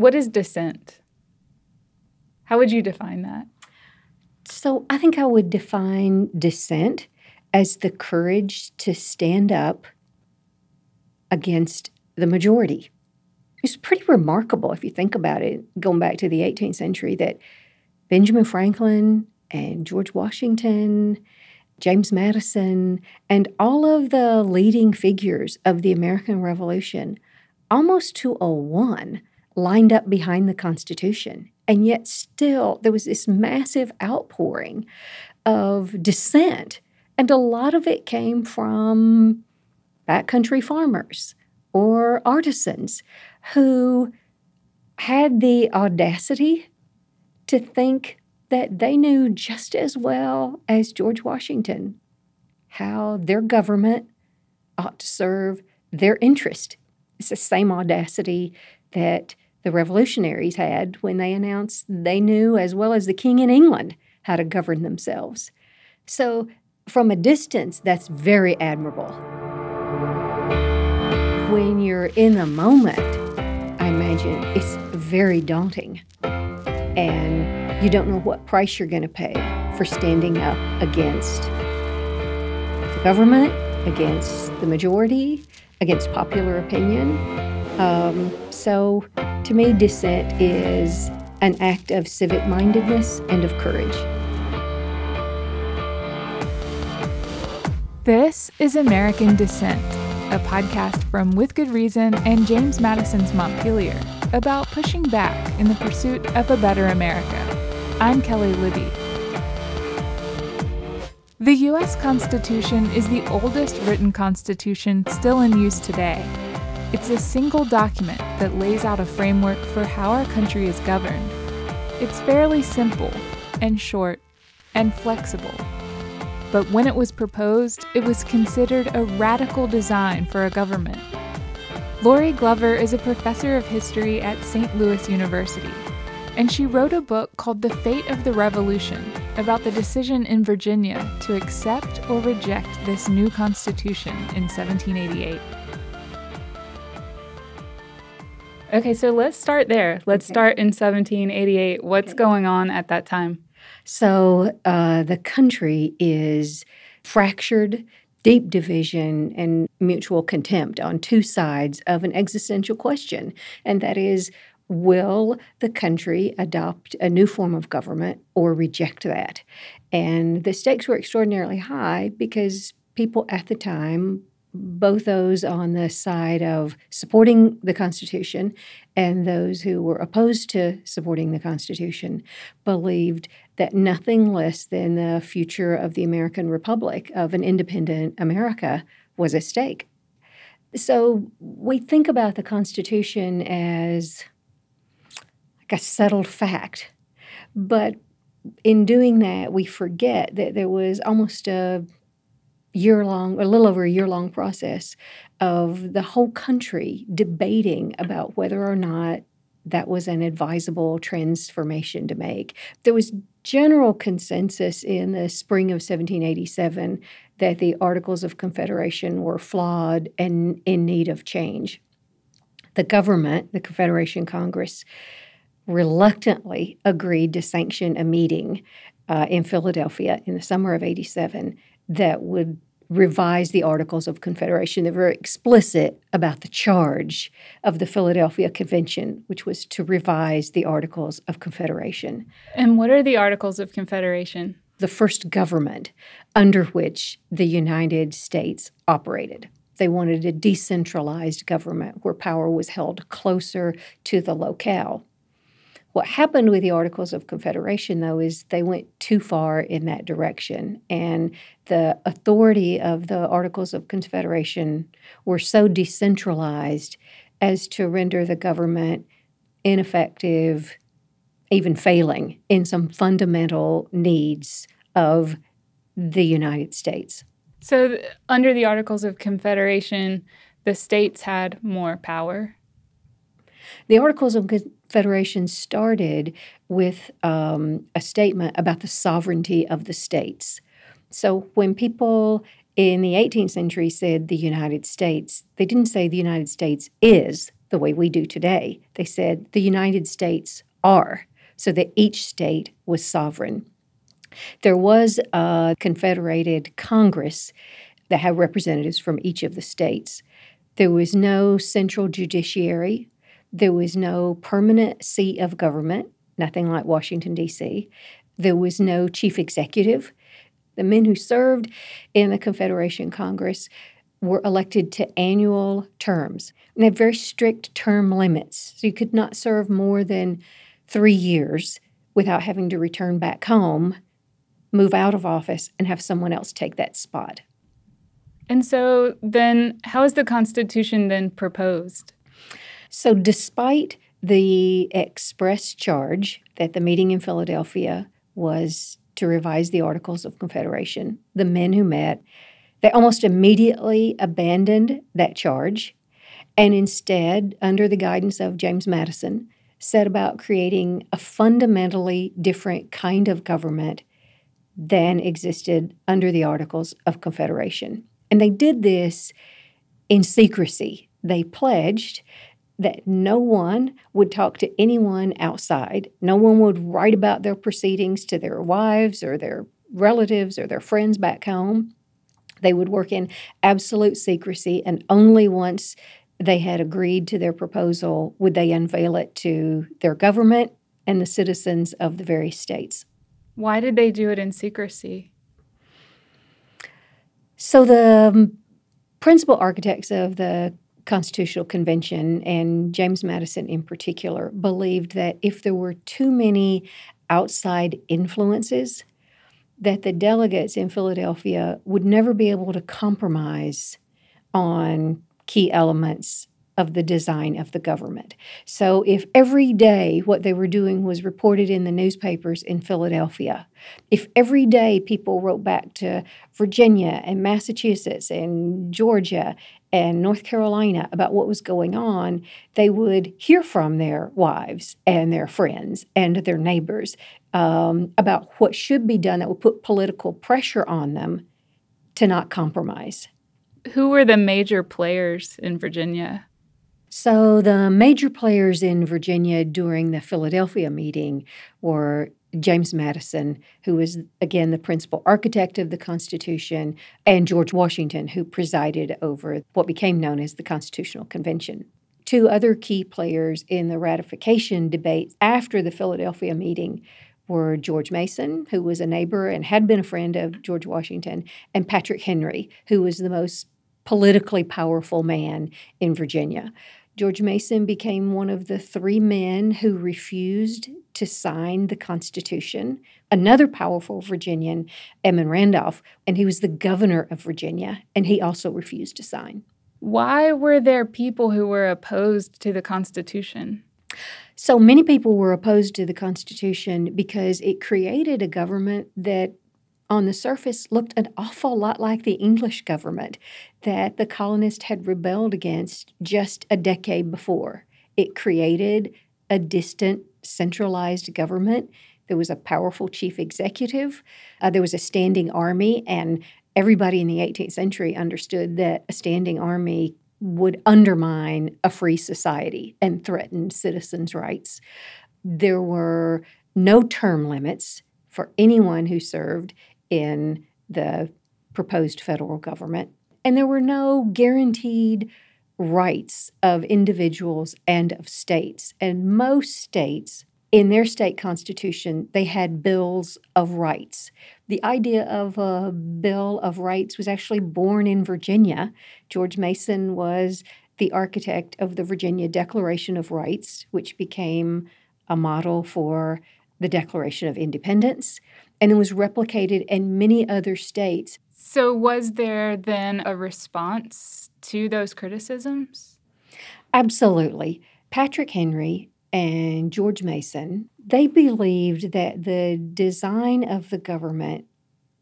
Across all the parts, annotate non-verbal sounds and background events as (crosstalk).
what is dissent? How would you define that? So I think I would define dissent as the courage to stand up against the majority. It's pretty remarkable if you think about it, going back to the 18th century, that Benjamin Franklin and George Washington, James Madison, and all of the leading figures of the American Revolution, almost to a one, lined up behind the Constitution. And yet, still, there was this massive outpouring of dissent. And a lot of it came from backcountry farmers or artisans who had the audacity to think that they knew just as well as George Washington how their government ought to serve their interest. It's the same audacity that the revolutionaries had when they announced they knew, as well as the king in England, how to govern themselves. So, from a distance, that's very admirable. When you're in the moment, I imagine it's very daunting. And you don't know what price you're going to pay for standing up against the government, against the majority, against popular opinion. Um, so, to me, dissent is an act of civic mindedness and of courage. This is American Dissent, a podcast from With Good Reason and James Madison's Montpelier about pushing back in the pursuit of a better America. I'm Kelly Libby. The U.S. Constitution is the oldest written constitution still in use today. It's a single document that lays out a framework for how our country is governed. It's fairly simple and short and flexible. But when it was proposed, it was considered a radical design for a government. Lorri Glover is a professor of history at St. Louis University, and she wrote a book called The Fate of the Revolution about the decision in Virginia to accept or reject this new Constitution in 1788. Okay, so let's start there. Let's okay. start in 1788. What's okay. going on at that time? So uh, the country is fractured deep division and mutual contempt on two sides of an existential question, and that is will the country adopt a new form of government or reject that? And the stakes were extraordinarily high because people at the time both those on the side of supporting the Constitution and those who were opposed to supporting the Constitution believed that nothing less than the future of the American Republic, of an independent America, was at stake. So we think about the Constitution as like a settled fact. But in doing that, we forget that there was almost a year long, a little over a year long process of the whole country debating about whether or not that was an advisable transformation to make. There was general consensus in the spring of 1787 that the Articles of Confederation were flawed and in need of change. The government, the Confederation Congress, reluctantly agreed to sanction a meeting uh, in Philadelphia in the summer of 87 that would revise the Articles of Confederation. They're very explicit about the charge of the Philadelphia Convention, which was to revise the Articles of Confederation. And what are the Articles of Confederation? The first government under which the United States operated. They wanted a decentralized government where power was held closer to the locale. What happened with the Articles of Confederation, though, is they went too far in that direction. And the authority of the Articles of Confederation were so decentralized as to render the government ineffective, even failing in some fundamental needs of the United States. So, under the Articles of Confederation, the states had more power? The Articles of Confederation started with um, a statement about the sovereignty of the states. So when people in the 18th century said the United States, they didn't say the United States is the way we do today. They said the United States are, so that each state was sovereign. There was a confederated Congress that had representatives from each of the states. There was no central judiciary. There was no permanent seat of government, nothing like Washington, D.C. There was no chief executive. The men who served in the Confederation Congress were elected to annual terms. And they had very strict term limits. So you could not serve more than three years without having to return back home, move out of office, and have someone else take that spot. And so then, how is the Constitution then proposed? So, despite the express charge that the meeting in Philadelphia was to revise the Articles of Confederation, the men who met, they almost immediately abandoned that charge and instead, under the guidance of James Madison, set about creating a fundamentally different kind of government than existed under the Articles of Confederation. And they did this in secrecy. They pledged that no one would talk to anyone outside. No one would write about their proceedings to their wives or their relatives or their friends back home. They would work in absolute secrecy, and only once they had agreed to their proposal would they unveil it to their government and the citizens of the various states. Why did they do it in secrecy? So, the um, principal architects of the Constitutional Convention, and James Madison in particular, believed that if there were too many outside influences, that the delegates in Philadelphia would never be able to compromise on key elements of the design of the government. So, if every day what they were doing was reported in the newspapers in Philadelphia, if every day people wrote back to Virginia and Massachusetts and Georgia and North Carolina about what was going on, they would hear from their wives and their friends and their neighbors um, about what should be done that would put political pressure on them to not compromise. Who were the major players in Virginia? So, the major players in Virginia during the Philadelphia meeting were James Madison, who was again the principal architect of the Constitution, and George Washington, who presided over what became known as the Constitutional Convention. Two other key players in the ratification debate after the Philadelphia meeting were George Mason, who was a neighbor and had been a friend of George Washington, and Patrick Henry, who was the most politically powerful man in Virginia. George Mason became one of the three men who refused to sign the Constitution. Another powerful Virginian, Edmund Randolph, and he was the governor of Virginia, and he also refused to sign. Why were there people who were opposed to the Constitution? So many people were opposed to the Constitution because it created a government that on the surface looked an awful lot like the English government that the colonists had rebelled against just a decade before. It created a distant, centralized government. There was a powerful chief executive. Uh, there was a standing army, and everybody in the 18th century understood that a standing army would undermine a free society and threaten citizens' rights. There were no term limits for anyone who served in the proposed federal government. And there were no guaranteed rights of individuals and of states. And most states, in their state constitution, they had bills of rights. The idea of a Bill of Rights was actually born in Virginia. George Mason was the architect of the Virginia Declaration of Rights, which became a model for the Declaration of Independence and it was replicated in many other states. So, was there then a response to those criticisms? Absolutely. Patrick Henry and George Mason, they believed that the design of the government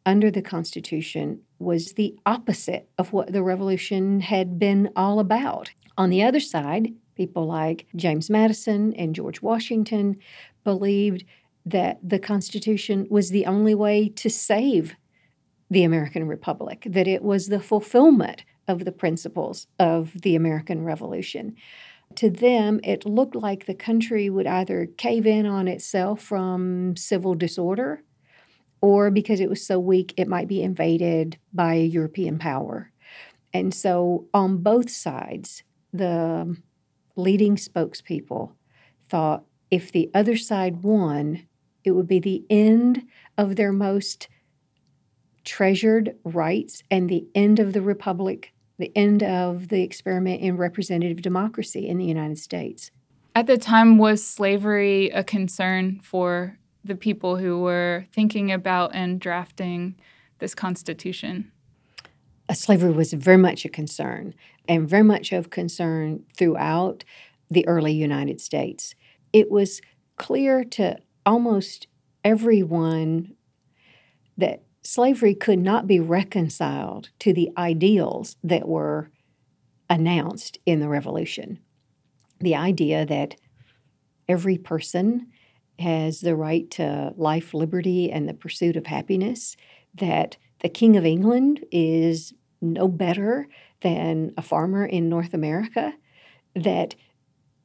under the Constitution was the opposite of what the revolution had been all about. On the other side, people like James Madison and George Washington believed that the Constitution was the only way to save the American Republic, that it was the fulfillment of the principles of the American Revolution. To them, it looked like the country would either cave in on itself from civil disorder or because it was so weak, it might be invaded by a European power. And so, on both sides, the leading spokespeople thought if the other side won, it would be the end of their most treasured rights and the end of the republic, the end of the experiment in representative democracy in the United States. At the time, was slavery a concern for the people who were thinking about and drafting this Constitution? Uh, slavery was very much a concern and very much of concern throughout the early United States. It was clear to almost everyone that slavery could not be reconciled to the ideals that were announced in the Revolution. The idea that every person has the right to life, liberty, and the pursuit of happiness, that the King of England is no better than a farmer in North America, that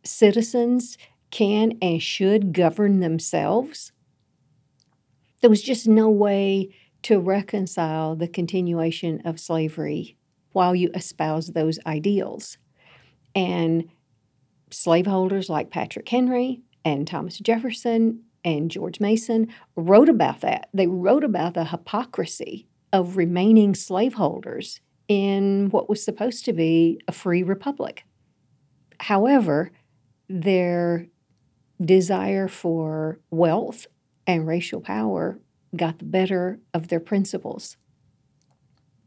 citizens can and should govern themselves. There was just no way to reconcile the continuation of slavery while you espouse those ideals. And slaveholders like Patrick Henry and Thomas Jefferson and George Mason wrote about that. They wrote about the hypocrisy of remaining slaveholders in what was supposed to be a free republic. However, their desire for wealth and racial power got the better of their principles.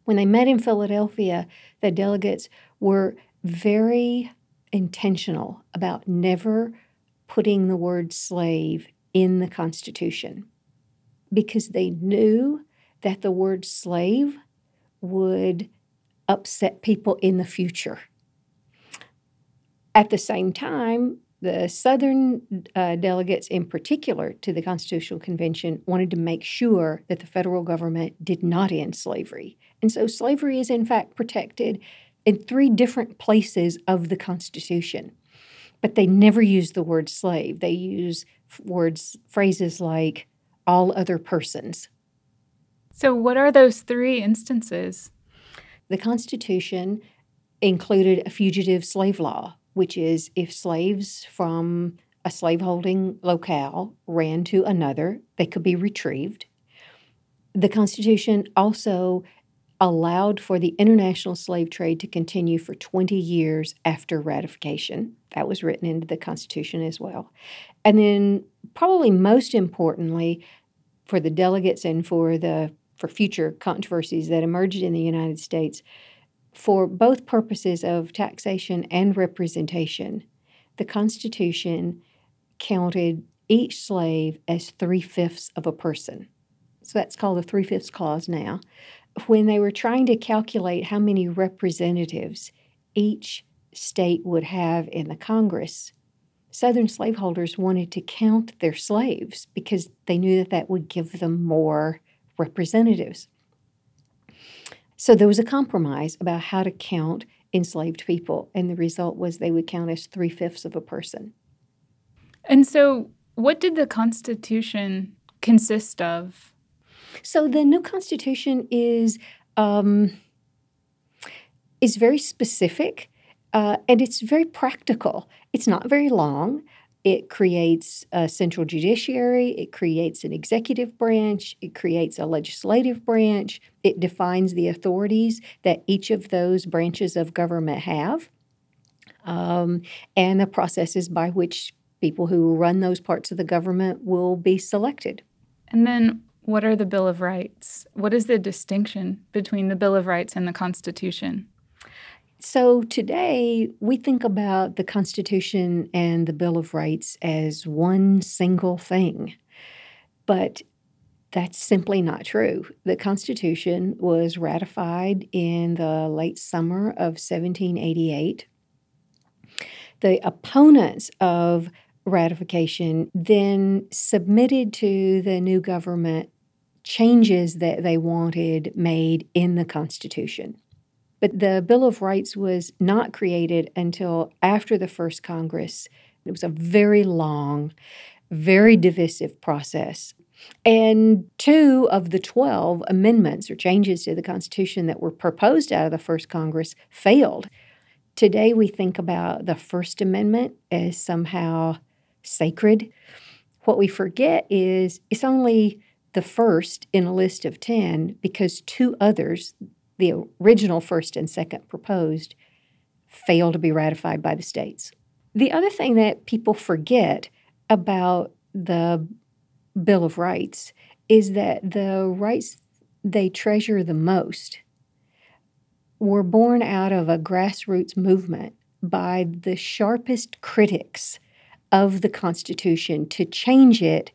When they met in Philadelphia, the delegates were very intentional about never putting the word slave in the Constitution because they knew that the word slave would upset people in the future. At the same time, the Southern uh, delegates, in particular to the Constitutional Convention, wanted to make sure that the federal government did not end slavery. And so slavery is, in fact, protected in three different places of the Constitution but they never use the word slave. They use words, phrases like all other persons. So, what are those three instances? The Constitution included a fugitive slave law, which is if slaves from a slaveholding locale ran to another, they could be retrieved. The Constitution also allowed for the international slave trade to continue for 20 years after ratification. That was written into the Constitution as well. And then, probably most importantly, for the delegates and for the for future controversies that emerged in the United States, for both purposes of taxation and representation, the Constitution counted each slave as three fifths of a person. So that's called the three fifths clause now when they were trying to calculate how many representatives each state would have in the Congress, Southern slaveholders wanted to count their slaves because they knew that that would give them more representatives. So there was a compromise about how to count enslaved people, and the result was they would count as three fifths of a person. And so, what did the Constitution consist of? So the new constitution is um, is very specific uh, and it's very practical. It's not very long. It creates a central judiciary, it creates an executive branch, it creates a legislative branch, it defines the authorities that each of those branches of government have, um, and the processes by which people who run those parts of the government will be selected. And then what are the Bill of Rights? What is the distinction between the Bill of Rights and the Constitution? So today we think about the Constitution and the Bill of Rights as one single thing. But that's simply not true. The Constitution was ratified in the late summer of 1788. The opponents of ratification then submitted to the new government changes that they wanted made in the Constitution. But the Bill of Rights was not created until after the first Congress. It was a very long, very divisive process. And two of the 12 amendments or changes to the Constitution that were proposed out of the first Congress failed. Today, we think about the First Amendment as somehow sacred. What we forget is it's only the first in a list of 10 because two others, the original first and second proposed, failed to be ratified by the states. The other thing that people forget about the Bill of Rights is that the rights they treasure the most were born out of a grassroots movement by the sharpest critics of the Constitution to change it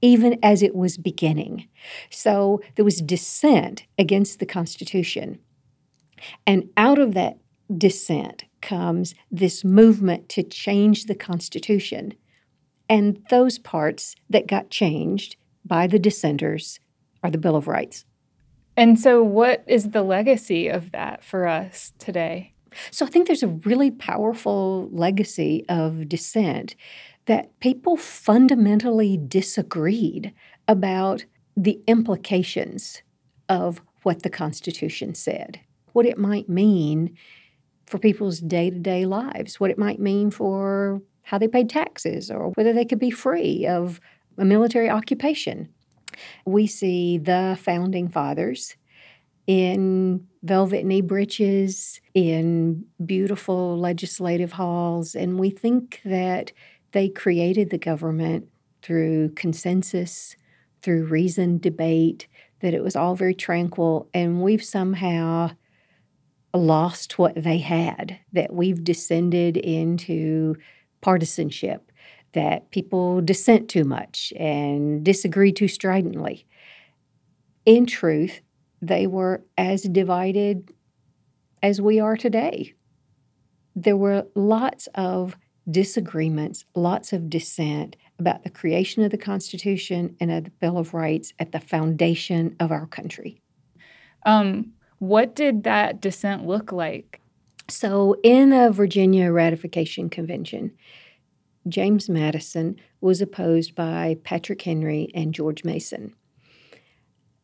even as it was beginning. So there was dissent against the Constitution. And out of that dissent comes this movement to change the Constitution. And those parts that got changed by the dissenters are the Bill of Rights. And so, what is the legacy of that for us today? So, I think there's a really powerful legacy of dissent that people fundamentally disagreed about the implications of what the Constitution said, what it might mean for people's day to day lives, what it might mean for how they paid taxes, or whether they could be free of a military occupation. We see the founding fathers in velvet knee breeches, in beautiful legislative halls, and we think that they created the government through consensus, through reasoned debate, that it was all very tranquil, and we've somehow lost what they had, that we've descended into partisanship, that people dissent too much and disagree too stridently. In truth, they were as divided as we are today. There were lots of disagreements, lots of dissent about the creation of the Constitution and of the Bill of Rights at the foundation of our country. Um, what did that dissent look like? So, in a Virginia ratification convention, James Madison was opposed by Patrick Henry and George Mason.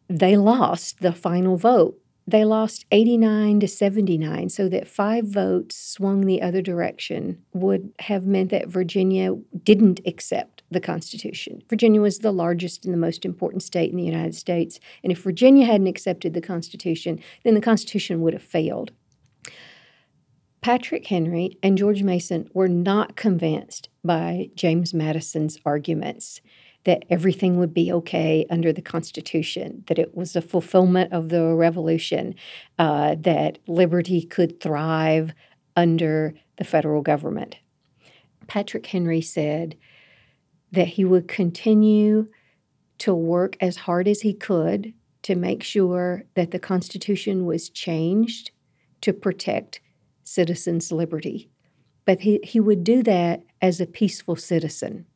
They lost the final vote they lost 89 to 79, so that five votes swung the other direction would have meant that Virginia didn't accept the Constitution. Virginia was the largest and the most important state in the United States, and if Virginia hadn't accepted the Constitution, then the Constitution would have failed. Patrick Henry and George Mason were not convinced by James Madison's arguments that everything would be okay under the Constitution, that it was a fulfillment of the Revolution, uh, that liberty could thrive under the federal government. Patrick Henry said that he would continue to work as hard as he could to make sure that the Constitution was changed to protect citizens' liberty. But he, he would do that as a peaceful citizen.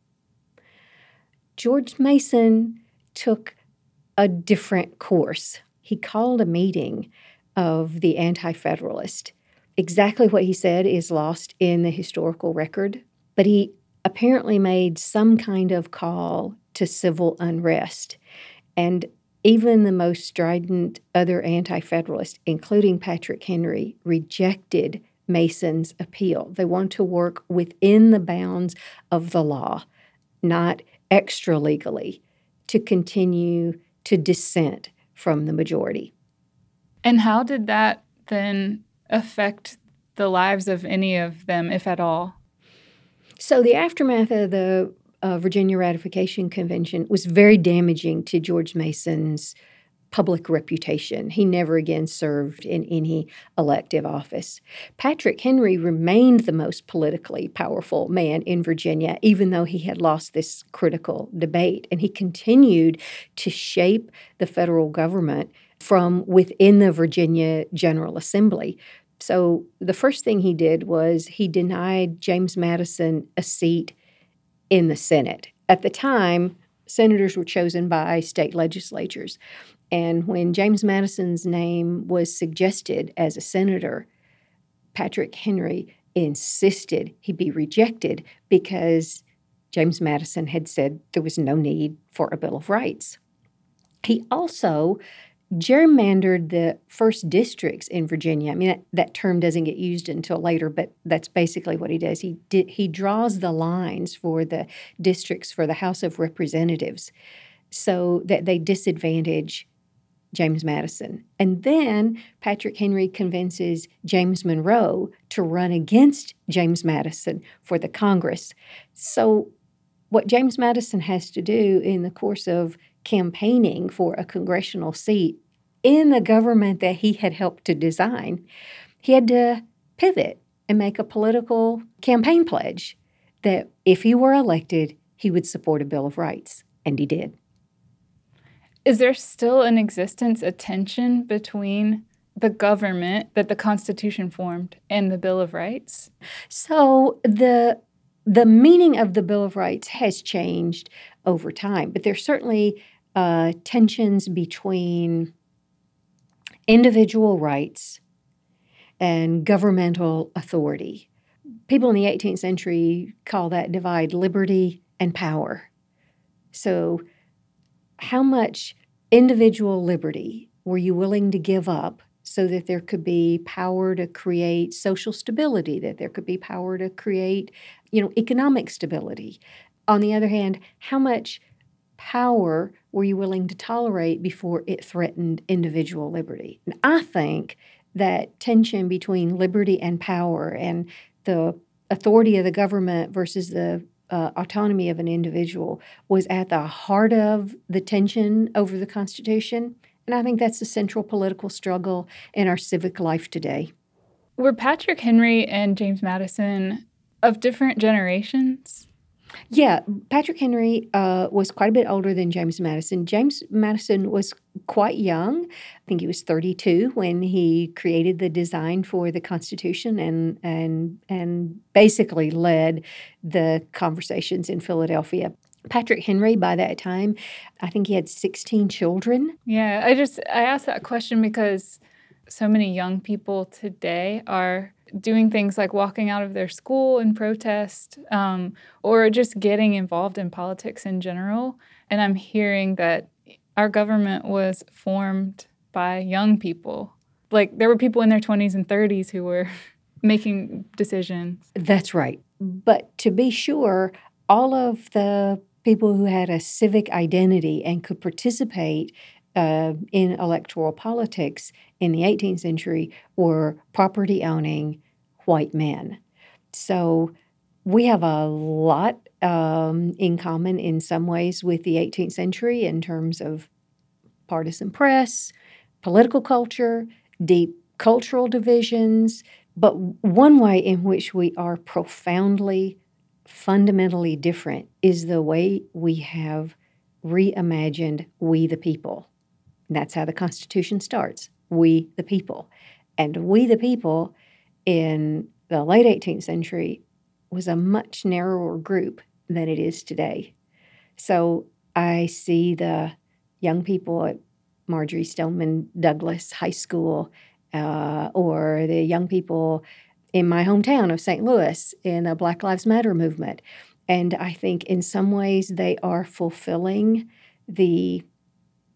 George Mason took a different course. He called a meeting of the Anti Federalist. Exactly what he said is lost in the historical record, but he apparently made some kind of call to civil unrest. And even the most strident other anti federalists, including Patrick Henry, rejected Mason's appeal. They want to work within the bounds of the law, not extra legally to continue to dissent from the majority. And how did that then affect the lives of any of them, if at all? So, the aftermath of the uh, Virginia Ratification Convention was very damaging to George Mason's public reputation. He never again served in any elective office. Patrick Henry remained the most politically powerful man in Virginia, even though he had lost this critical debate. And he continued to shape the federal government from within the Virginia General Assembly. So the first thing he did was he denied James Madison a seat in the Senate. At the time, senators were chosen by state legislatures. And when James Madison's name was suggested as a senator, Patrick Henry insisted he be rejected because James Madison had said there was no need for a Bill of Rights. He also gerrymandered the first districts in Virginia. I mean, that, that, term doesn't get used until later, but that's basically what he does. He di- he draws the lines for the districts for the House of Representatives, so that they disadvantage James Madison. And then Patrick Henry convinces James Monroe to run against James Madison for the Congress. So what James Madison has to do in the course of campaigning for a congressional seat in the government that he had helped to design, he had to pivot and make a political campaign pledge that if he were elected, he would support a Bill of Rights. And he did. Is there still in existence a tension between the government that the Constitution formed and the Bill of Rights? So the the meaning of the Bill of Rights has changed over time, but there's certainly uh, tensions between individual rights and governmental authority. People in the 18th century call that divide liberty and power. So, how much individual liberty were you willing to give up so that there could be power to create social stability, that there could be power to create, you know, economic stability? On the other hand, how much power were you willing to tolerate before it threatened individual liberty? And I think that tension between liberty and power and the authority of the government versus the uh, autonomy of an individual was at the heart of the tension over the Constitution. And I think that's the central political struggle in our civic life today. Were Patrick Henry and James Madison of different generations? Yeah, Patrick Henry uh, was quite a bit older than James Madison. James Madison was quite young. I think he was 32 when he created the design for the Constitution and and and basically led the conversations in Philadelphia. Patrick Henry, by that time, I think he had 16 children. Yeah, I just I asked that question because so many young people today are doing things like walking out of their school in protest um, or just getting involved in politics in general. And I'm hearing that our government was formed by young people. Like there were people in their 20s and 30s who were (laughs) making decisions. That's right. But to be sure, all of the people who had a civic identity and could participate uh, in electoral politics in the 18th century were property owning white men. So we have a lot um, in common in some ways with the 18th century in terms of partisan press, political culture, deep cultural divisions. But one way in which we are profoundly, fundamentally different is the way we have reimagined we the people. And that's how the Constitution starts we the people. And we the people in the late 18th century was a much narrower group than it is today. So I see the young people at Marjory Stoneman Douglas High School uh, or the young people in my hometown of St. Louis in the Black Lives Matter movement. And I think in some ways they are fulfilling the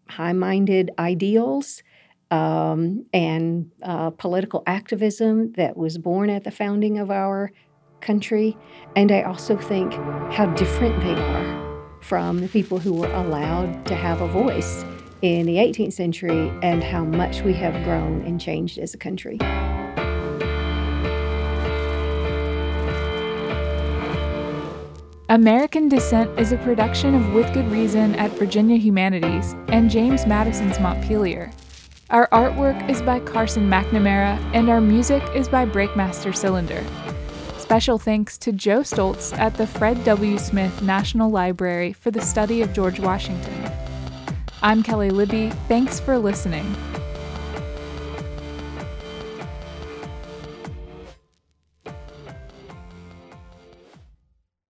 high minded ideals um, and uh, political activism that was born at the founding of our country. And I also think how different they are from the people who were allowed to have a voice in the 18th century and how much we have grown and changed as a country. American Dissent is a production of With Good Reason at Virginia Humanities and James Madison's Montpelier. Our artwork is by Carson McNamara, and our music is by Breakmaster Cylinder. Special thanks to Joe Stoltz at the Fred W. Smith National Library for the study of George Washington. I'm Kelly Libby. Thanks for listening.